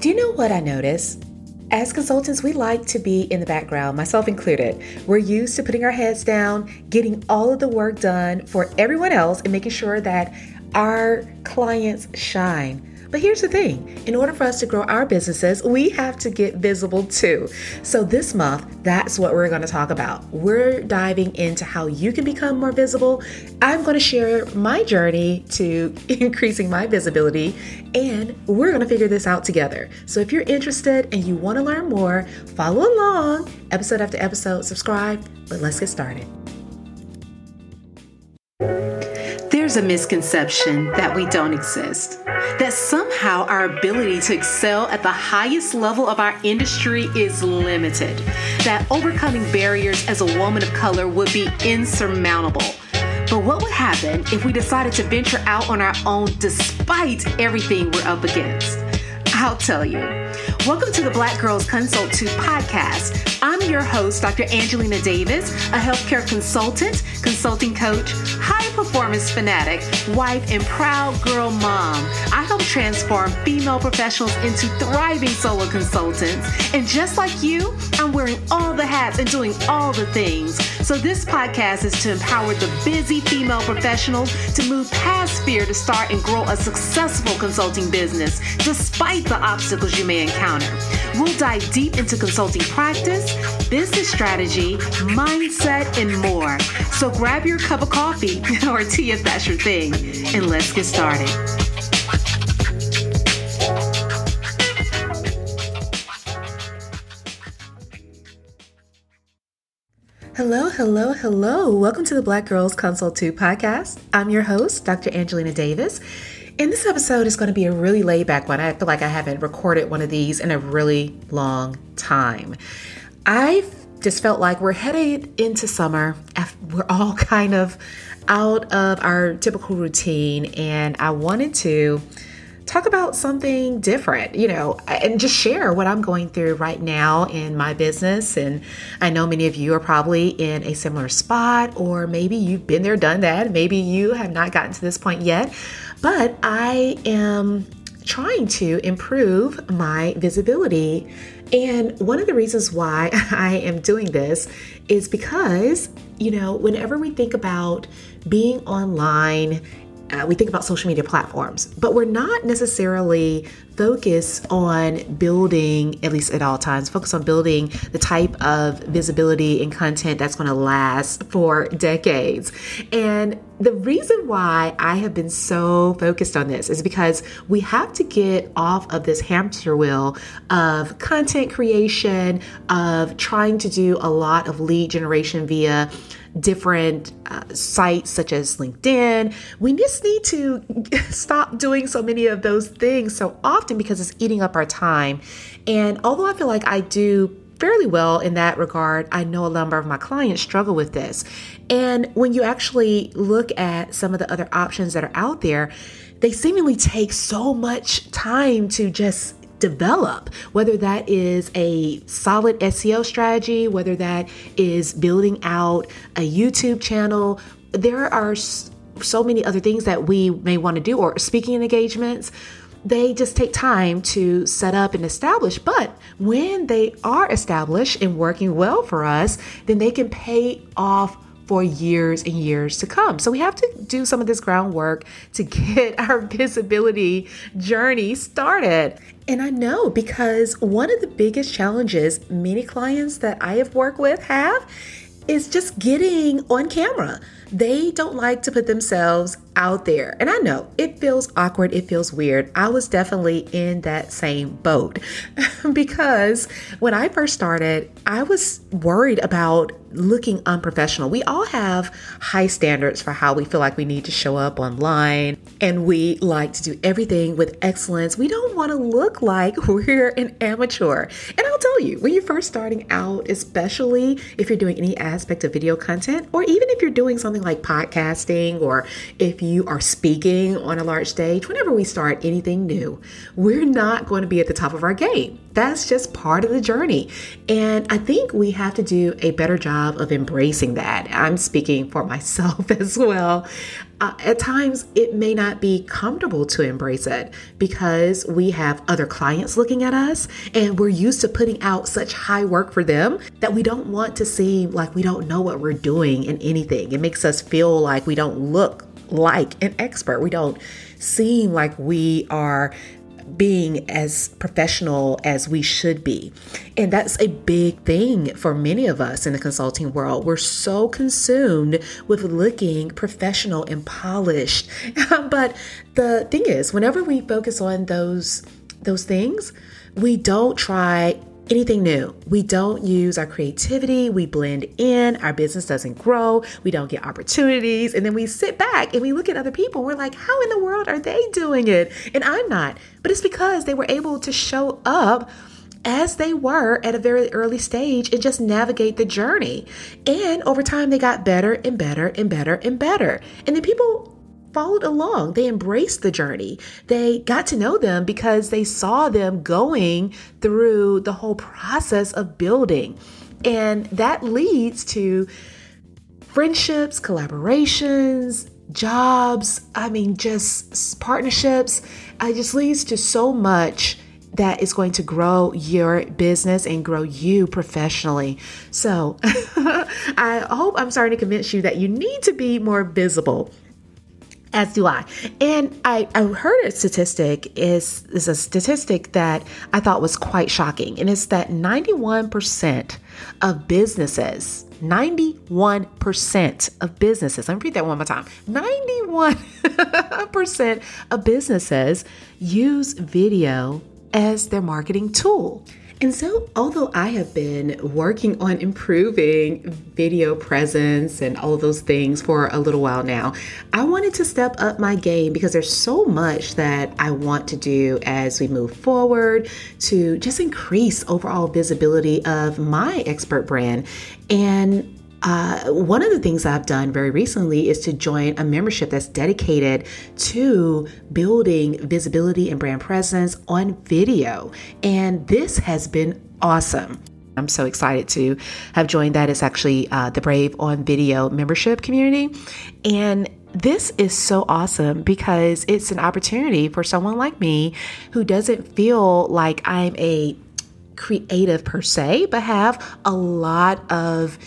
Do you know what I notice? As consultants, we like to be in the background, myself included. We're used to putting our heads down, getting all of the work done for everyone else, and making sure that our clients shine. But here's the thing in order for us to grow our businesses, we have to get visible too. So, this month, that's what we're going to talk about. We're diving into how you can become more visible. I'm going to share my journey to increasing my visibility, and we're going to figure this out together. So, if you're interested and you want to learn more, follow along episode after episode, subscribe, but let's get started. A misconception that we don't exist, that somehow our ability to excel at the highest level of our industry is limited, that overcoming barriers as a woman of color would be insurmountable. But what would happen if we decided to venture out on our own despite everything we're up against? I'll tell you. Welcome to the Black Girls Consult Too podcast. I'm your host, Dr. Angelina Davis, a healthcare consultant, consulting coach, high performance fanatic, wife, and proud girl mom. I help transform female professionals into thriving solo consultants. And just like you, I'm wearing all the hats and doing all the things. So this podcast is to empower the busy female professionals to move past fear to start and grow a successful consulting business despite the obstacles you may encounter. We'll dive deep into consulting practice, business strategy, mindset, and more. So grab your cup of coffee or tea if that's your thing, and let's get started. Hello, hello, hello. Welcome to the Black Girls Consult Too podcast. I'm your host, Dr. Angelina Davis. And this episode is going to be a really laid back one. I feel like I haven't recorded one of these in a really long time. I just felt like we're headed into summer. We're all kind of out of our typical routine, and I wanted to talk about something different, you know, and just share what I'm going through right now in my business. And I know many of you are probably in a similar spot, or maybe you've been there, done that. Maybe you have not gotten to this point yet, but I am trying to improve my visibility. And one of the reasons why I am doing this is because, you know, whenever we think about being online uh, we think about social media platforms, but we're not necessarily focused on building, at least at all times, focus on building the type of visibility and content that's going to last for decades. And the reason why I have been so focused on this is because we have to get off of this hamster wheel of content creation, of trying to do a lot of lead generation via different uh, sites such as LinkedIn. We just need to stop doing so many of those things so often because it's eating up our time. And although I feel like I do fairly well in that regard. I know a number of my clients struggle with this. And when you actually look at some of the other options that are out there, they seemingly take so much time to just develop, whether that is a solid SEO strategy, whether that is building out a YouTube channel. There are so many other things that we may want to do, or speaking engagements. They just take time to set up and establish. But when they are established and working well for us, then they can pay off for years and years to come. So we have to do some of this groundwork to get our visibility journey started. And I know because one of the biggest challenges many clients that I have worked with have is just getting on camera. They don't like to put themselves out there. And I know it feels awkward, it feels weird. I was definitely in that same boat because when I first started, I was worried about looking unprofessional. We all have high standards for how we feel like we need to show up online, and we like to do everything with excellence. We don't want to look like we're an amateur. And I'll tell you, when you're first starting out, especially if you're doing any aspect of video content, or even if you're doing something like podcasting or if you are speaking on a large stage, whenever we start anything new, we're not going to be at the top of our game. That's just part of the journey. And I think we have to do a better job of embracing that. I'm speaking for myself as well. Uh, at times, it may not be comfortable to embrace it because we have other clients looking at us and we're used to putting out such high work for them that we don't want to seem like we don't know what we're doing in anything. It makes us feel like we don't look like an expert. We don't seem like we are being as professional as we should be. And that's a big thing for many of us in the consulting world. We're so consumed with looking professional and polished. but the thing is, whenever we focus on those those things, we don't try anything new. We don't use our creativity, we blend in, our business doesn't grow, we don't get opportunities, and then we sit back and we look at other people. We're like, how in the world are they doing it? And I'm not. But it's because they were able to show up as they were at a very early stage and just navigate the journey. And over time, they got better and better and better and better. And then people followed along. They embraced the journey. They got to know them because they saw them going through the whole process of building. And that leads to friendships, collaborations, jobs, I mean, just partnerships. It just leads to so much that is going to grow your business and grow you professionally. So I hope I'm starting to convince you that you need to be more visible as do I. And I, I heard a statistic is is a statistic that I thought was quite shocking, and it's that 91% of businesses, 91% of businesses, let me read that one more time. 91% of businesses use video as their marketing tool. And so, although I have been working on improving video presence and all of those things for a little while now, I wanted to step up my game because there's so much that I want to do as we move forward to just increase overall visibility of my expert brand. And uh, one of the things I've done very recently is to join a membership that's dedicated to building visibility and brand presence on video. And this has been awesome. I'm so excited to have joined that. It's actually uh, the Brave on Video membership community. And this is so awesome because it's an opportunity for someone like me who doesn't feel like I'm a creative per se, but have a lot of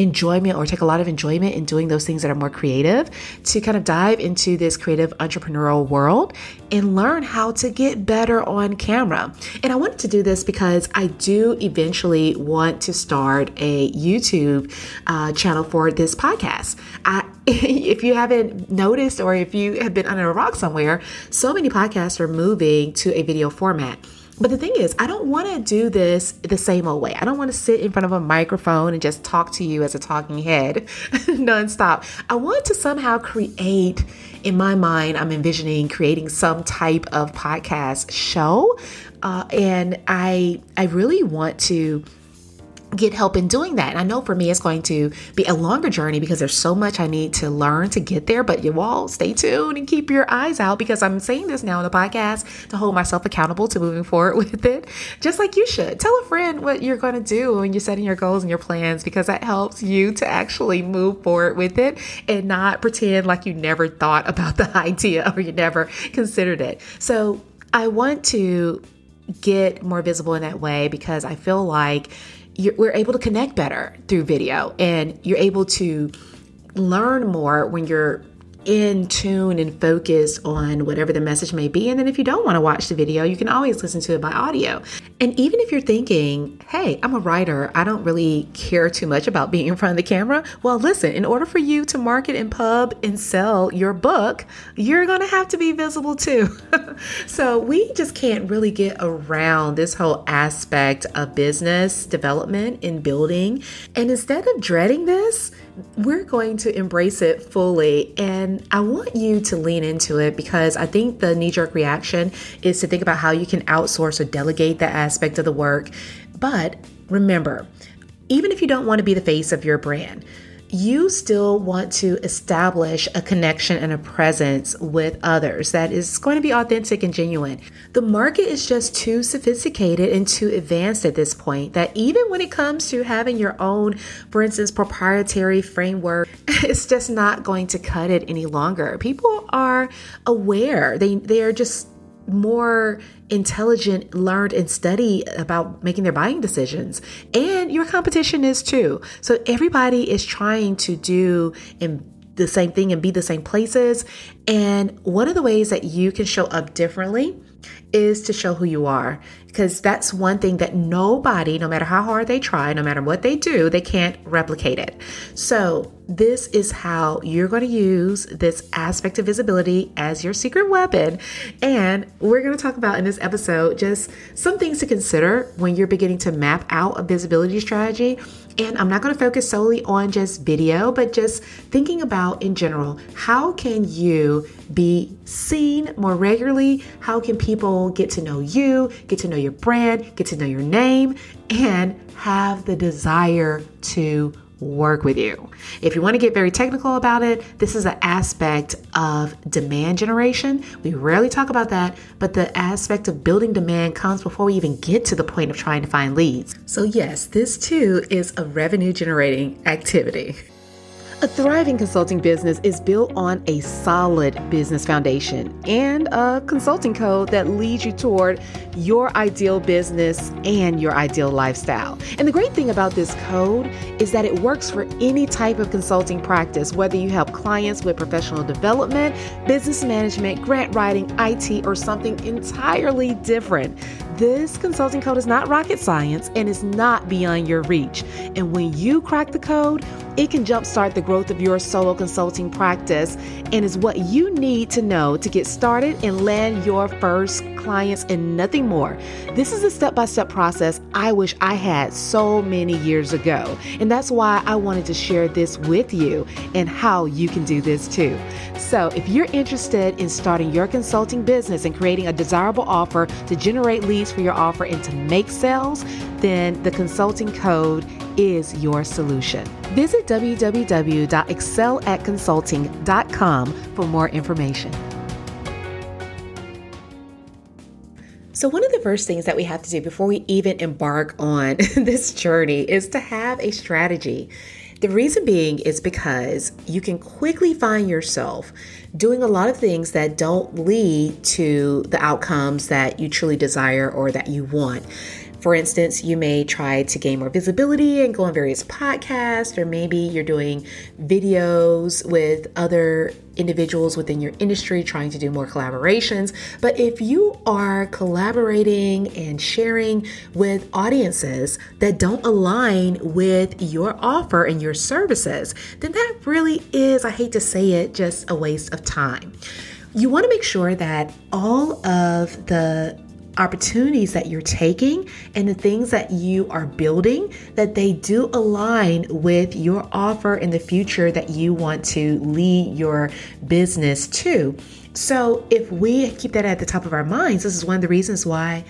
enjoyment or take a lot of enjoyment in doing those things that are more creative to kind of dive into this creative entrepreneurial world and learn how to get better on camera. And I wanted to do this because I do eventually want to start a YouTube uh, channel for this podcast. I, if you haven't noticed or if you have been under a rock somewhere, so many podcasts are moving to a video format. But the thing is, I don't want to do this the same old way. I don't want to sit in front of a microphone and just talk to you as a talking head nonstop. I want to somehow create, in my mind, I'm envisioning creating some type of podcast show. Uh, and I, I really want to get help in doing that. And I know for me, it's going to be a longer journey because there's so much I need to learn to get there. But you all stay tuned and keep your eyes out because I'm saying this now in the podcast to hold myself accountable to moving forward with it, just like you should. Tell a friend what you're going to do when you're setting your goals and your plans because that helps you to actually move forward with it and not pretend like you never thought about the idea or you never considered it. So I want to get more visible in that way because I feel like we're able to connect better through video and you're able to learn more when you're in tune and focused on whatever the message may be. And then if you don't want to watch the video, you can always listen to it by audio. And even if you're thinking, hey, I'm a writer, I don't really care too much about being in front of the camera. Well, listen, in order for you to market and pub and sell your book, you're going to have to be visible too. so we just can't really get around this whole aspect of business development and building. And instead of dreading this, we're going to embrace it fully. And I want you to lean into it because I think the knee jerk reaction is to think about how you can outsource or delegate that aspect of the work. But remember, even if you don't want to be the face of your brand, you still want to establish a connection and a presence with others that is going to be authentic and genuine. The market is just too sophisticated and too advanced at this point that even when it comes to having your own, for instance, proprietary framework, it's just not going to cut it any longer. People are aware. They they are just more intelligent, learned, and study about making their buying decisions. And your competition is too. So everybody is trying to do and the same thing and be the same places. And one of the ways that you can show up differently is to show who you are because that's one thing that nobody, no matter how hard they try, no matter what they do, they can't replicate it. So, this is how you're going to use this aspect of visibility as your secret weapon. And we're going to talk about in this episode just some things to consider when you're beginning to map out a visibility strategy. And I'm not going to focus solely on just video, but just thinking about in general how can you be seen more regularly? How can people get to know you, get to know your brand, get to know your name, and have the desire to work with you. If you want to get very technical about it, this is an aspect of demand generation. We rarely talk about that, but the aspect of building demand comes before we even get to the point of trying to find leads. So, yes, this too is a revenue generating activity. A thriving consulting business is built on a solid business foundation and a consulting code that leads you toward your ideal business and your ideal lifestyle. And the great thing about this code is that it works for any type of consulting practice, whether you help clients with professional development, business management, grant writing, IT, or something entirely different. This consulting code is not rocket science and is not beyond your reach. And when you crack the code, it can jumpstart the growth of your solo consulting practice and is what you need to know to get started and land your first clients and nothing more. This is a step by step process I wish I had so many years ago. And that's why I wanted to share this with you and how you can do this too. So, if you're interested in starting your consulting business and creating a desirable offer to generate leads for your offer and to make sales, then the consulting code is your solution. Visit www.excelatconsulting.com for more information. So, one of the first things that we have to do before we even embark on this journey is to have a strategy. The reason being is because you can quickly find yourself doing a lot of things that don't lead to the outcomes that you truly desire or that you want. For instance, you may try to gain more visibility and go on various podcasts, or maybe you're doing videos with other individuals within your industry trying to do more collaborations. But if you are collaborating and sharing with audiences that don't align with your offer and your services, then that really is, I hate to say it, just a waste of time. You want to make sure that all of the opportunities that you're taking and the things that you are building that they do align with your offer in the future that you want to lead your business to. So, if we keep that at the top of our minds, this is one of the reasons why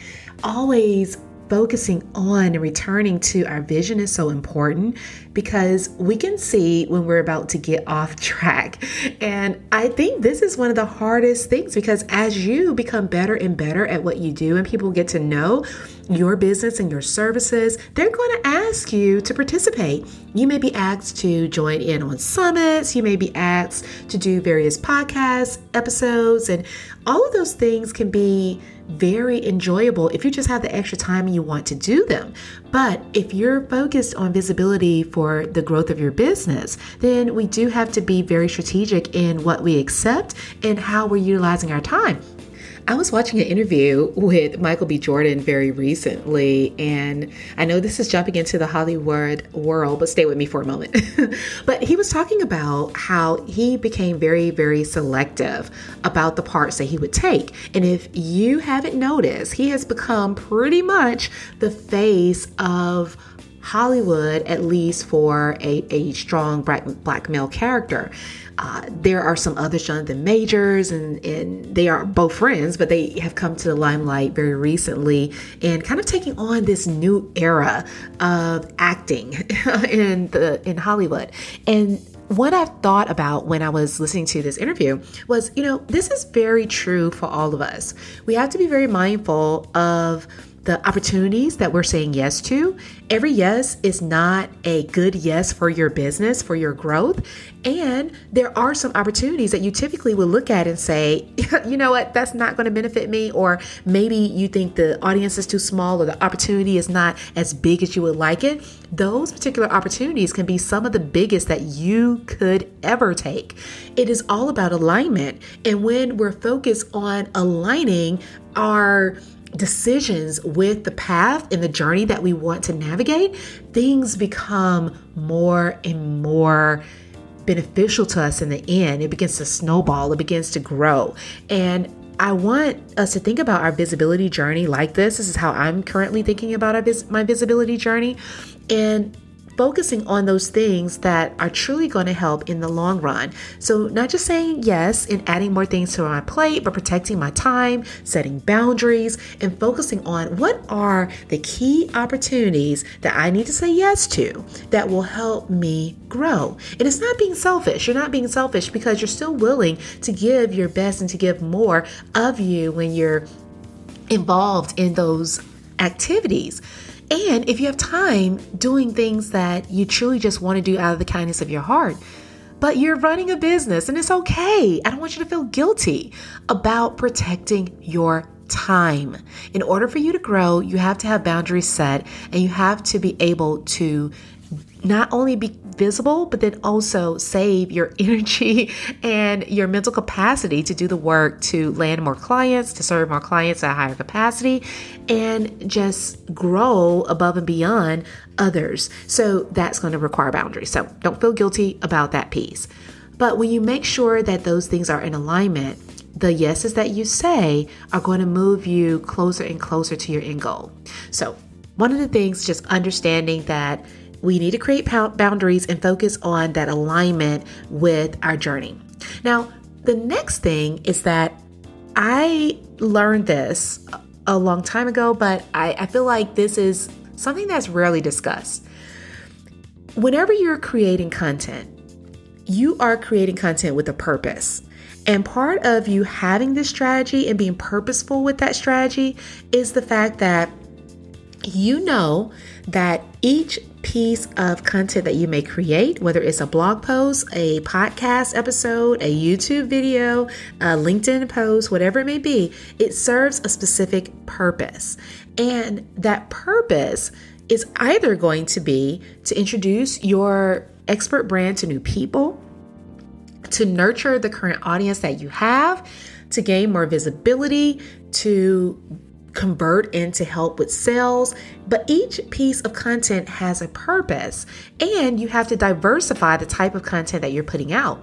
always focusing on and returning to our vision is so important because we can see when we're about to get off track. And I think this is one of the hardest things because as you become better and better at what you do and people get to know your business and your services, they're going to ask you to participate. You may be asked to join in on summits, you may be asked to do various podcast episodes, and all of those things can be very enjoyable if you just have the extra time and you want to do them. But if you're focused on visibility for the growth of your business, then we do have to be very strategic in what we accept and how we're utilizing our time. I was watching an interview with Michael B. Jordan very recently, and I know this is jumping into the Hollywood world, but stay with me for a moment. but he was talking about how he became very, very selective about the parts that he would take. And if you haven't noticed, he has become pretty much the face of Hollywood, at least for a, a strong black, black male character. Uh, there are some others, Jonathan Majors, and, and they are both friends, but they have come to the limelight very recently and kind of taking on this new era of acting in the in Hollywood. And what I've thought about when I was listening to this interview was, you know, this is very true for all of us. We have to be very mindful of the opportunities that we're saying yes to. Every yes is not a good yes for your business, for your growth. And there are some opportunities that you typically would look at and say, you know what, that's not going to benefit me. Or maybe you think the audience is too small or the opportunity is not as big as you would like it. Those particular opportunities can be some of the biggest that you could ever take. It is all about alignment. And when we're focused on aligning our decisions with the path and the journey that we want to navigate, things become more and more beneficial to us in the end. It begins to snowball, it begins to grow. And I want us to think about our visibility journey like this. This is how I'm currently thinking about vis- my visibility journey. And focusing on those things that are truly going to help in the long run. So, not just saying yes and adding more things to my plate, but protecting my time, setting boundaries, and focusing on what are the key opportunities that I need to say yes to that will help me grow. And it's not being selfish. You're not being selfish because you're still willing to give your best and to give more of you when you're involved in those activities. And if you have time doing things that you truly just want to do out of the kindness of your heart, but you're running a business and it's okay. I don't want you to feel guilty about protecting your time. In order for you to grow, you have to have boundaries set and you have to be able to not only be visible, but then also save your energy and your mental capacity to do the work to land more clients, to serve more clients at a higher capacity, and just grow above and beyond others. So that's going to require boundaries. So don't feel guilty about that piece. But when you make sure that those things are in alignment, the yeses that you say are going to move you closer and closer to your end goal. So, one of the things, just understanding that we need to create boundaries and focus on that alignment with our journey. Now, the next thing is that I learned this a long time ago, but I, I feel like this is something that's rarely discussed. Whenever you're creating content, you are creating content with a purpose. And part of you having this strategy and being purposeful with that strategy is the fact that you know that each piece of content that you may create, whether it's a blog post, a podcast episode, a YouTube video, a LinkedIn post, whatever it may be, it serves a specific purpose. And that purpose is either going to be to introduce your expert brand to new people, to nurture the current audience that you have, to gain more visibility, to convert into help with sales, but each piece of content has a purpose and you have to diversify the type of content that you're putting out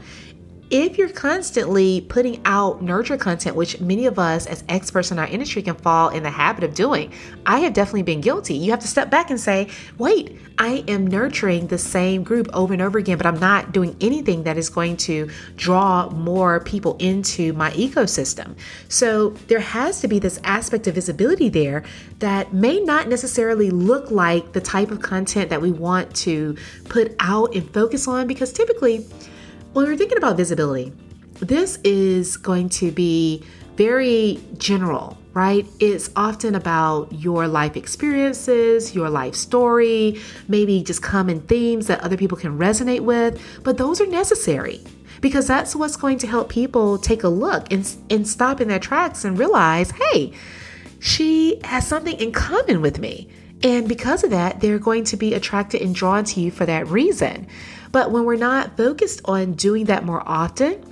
if you're constantly putting out nurture content, which many of us as experts in our industry can fall in the habit of doing, I have definitely been guilty. You have to step back and say, wait, I am nurturing the same group over and over again, but I'm not doing anything that is going to draw more people into my ecosystem. So there has to be this aspect of visibility there that may not necessarily look like the type of content that we want to put out and focus on because typically, when we're thinking about visibility, this is going to be very general, right? It's often about your life experiences, your life story, maybe just common themes that other people can resonate with, but those are necessary because that's what's going to help people take a look and, and stop in their tracks and realize, hey, she has something in common with me. And because of that, they're going to be attracted and drawn to you for that reason. But when we're not focused on doing that more often,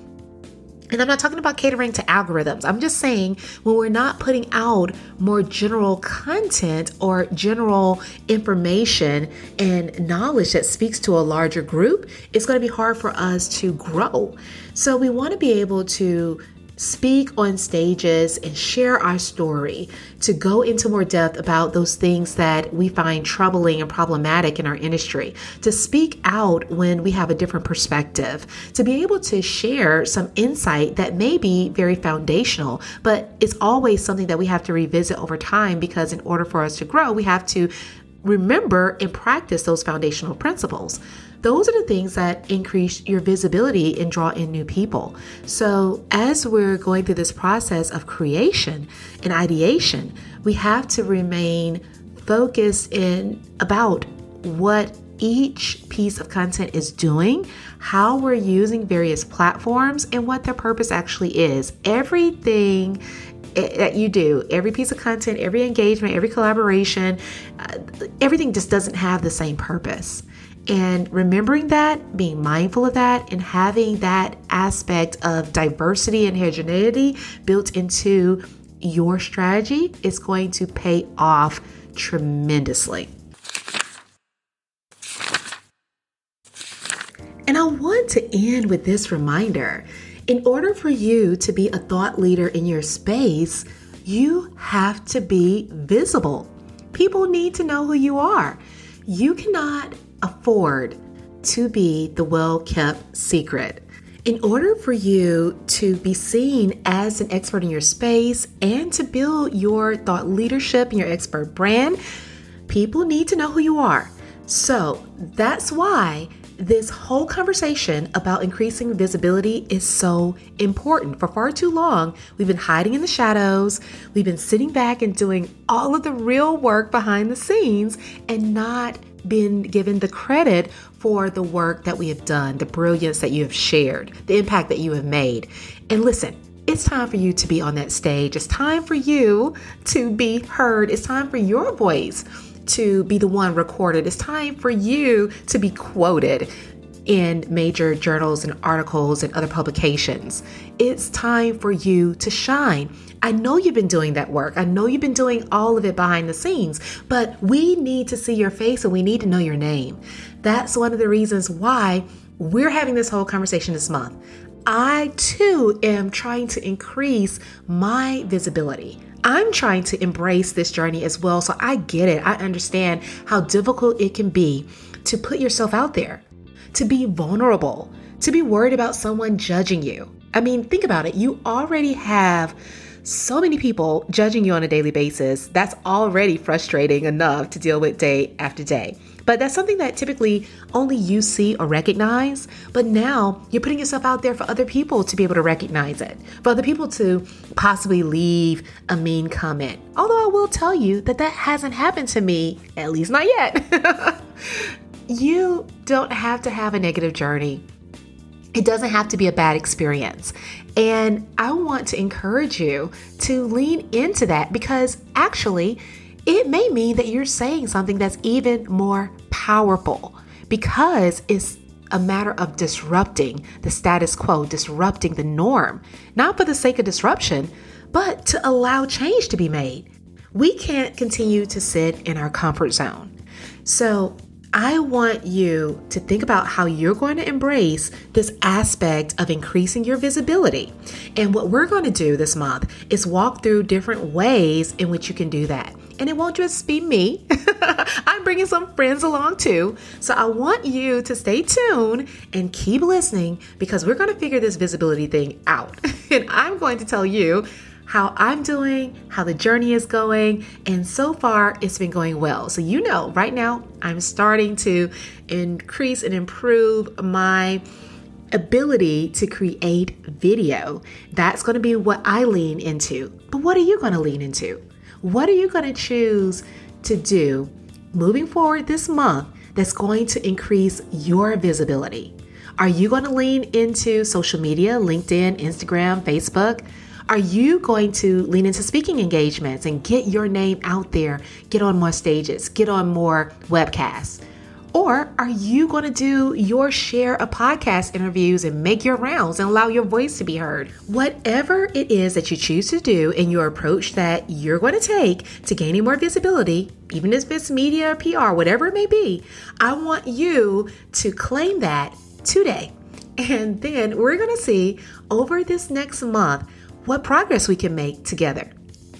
and I'm not talking about catering to algorithms. I'm just saying when we're not putting out more general content or general information and knowledge that speaks to a larger group, it's going to be hard for us to grow. So we want to be able to speak on stages and share our story, to go into more depth about those things that we find troubling and problematic in our industry, to speak out when we have a different perspective, to be able to share some insight that may be very foundational, but it's always something that we have to revisit over time because in order for us to grow, we have to remember and practice those foundational principles. Those are the things that increase your visibility and draw in new people. So, as we're going through this process of creation and ideation, we have to remain focused in about what each piece of content is doing, how we're using various platforms, and what their purpose actually is. Everything that you do, every piece of content, every engagement, every collaboration, uh, everything just doesn't have the same purpose. And remembering that, being mindful of that, and having that aspect of diversity and heterogeneity built into your strategy is going to pay off tremendously. And I want to end with this reminder in order for you to be a thought leader in your space, you have to be visible. People need to know who you are. You cannot afford to be the well kept secret. In order for you to be seen as an expert in your space and to build your thought leadership and your expert brand, people need to know who you are. So that's why this whole conversation about increasing visibility is so important. For far too long, we've been hiding in the shadows, we've been sitting back and doing all of the real work behind the scenes and not been given the credit for the work that we have done, the brilliance that you have shared, the impact that you have made. And listen, it's time for you to be on that stage. It's time for you to be heard. It's time for your voice to be the one recorded. It's time for you to be quoted in major journals and articles and other publications. It's time for you to shine. I know you've been doing that work. I know you've been doing all of it behind the scenes, but we need to see your face and we need to know your name. That's one of the reasons why we're having this whole conversation this month. I too am trying to increase my visibility. I'm trying to embrace this journey as well. So I get it. I understand how difficult it can be to put yourself out there, to be vulnerable, to be worried about someone judging you. I mean, think about it. You already have so many people judging you on a daily basis. That's already frustrating enough to deal with day after day. But that's something that typically only you see or recognize. But now you're putting yourself out there for other people to be able to recognize it, for other people to possibly leave a mean comment. Although I will tell you that that hasn't happened to me, at least not yet. you don't have to have a negative journey. It doesn't have to be a bad experience. And I want to encourage you to lean into that because actually, it may mean that you're saying something that's even more powerful because it's a matter of disrupting the status quo, disrupting the norm, not for the sake of disruption, but to allow change to be made. We can't continue to sit in our comfort zone. So, I want you to think about how you're going to embrace this aspect of increasing your visibility. And what we're going to do this month is walk through different ways in which you can do that. And it won't just be me, I'm bringing some friends along too. So I want you to stay tuned and keep listening because we're going to figure this visibility thing out. and I'm going to tell you how I'm doing, how the journey is going, and so far it's been going well. So, you know, right now I'm starting to increase and improve my ability to create video. That's going to be what I lean into. But what are you going to lean into? What are you going to choose to do moving forward this month that's going to increase your visibility? Are you going to lean into social media, LinkedIn, Instagram, Facebook? Are you going to lean into speaking engagements and get your name out there, get on more stages, get on more webcasts? Or are you going to do your share of podcast interviews and make your rounds and allow your voice to be heard? Whatever it is that you choose to do in your approach that you're going to take to gaining more visibility, even if it's media, PR, whatever it may be, I want you to claim that today. And then we're going to see over this next month what progress we can make together.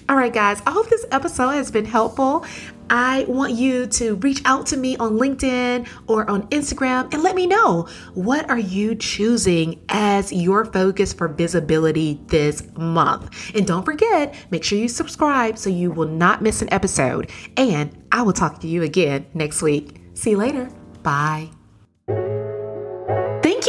All right, guys, I hope this episode has been helpful. I want you to reach out to me on LinkedIn or on Instagram and let me know what are you choosing as your focus for visibility this month. And don't forget, make sure you subscribe so you will not miss an episode. And I will talk to you again next week. See you later. Bye.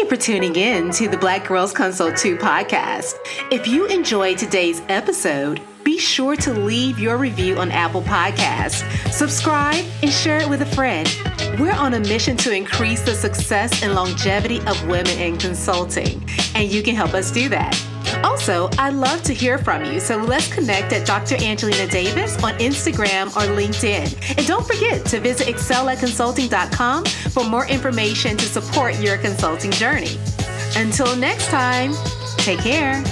For tuning in to the Black Girls Consult Too podcast. If you enjoyed today's episode, be sure to leave your review on Apple Podcasts, subscribe, and share it with a friend. We're on a mission to increase the success and longevity of women in consulting, and you can help us do that. Also, I'd love to hear from you, so let's connect at Dr. Angelina Davis on Instagram or LinkedIn. And don't forget to visit excelatconsulting.com for more information to support your consulting journey. Until next time, take care.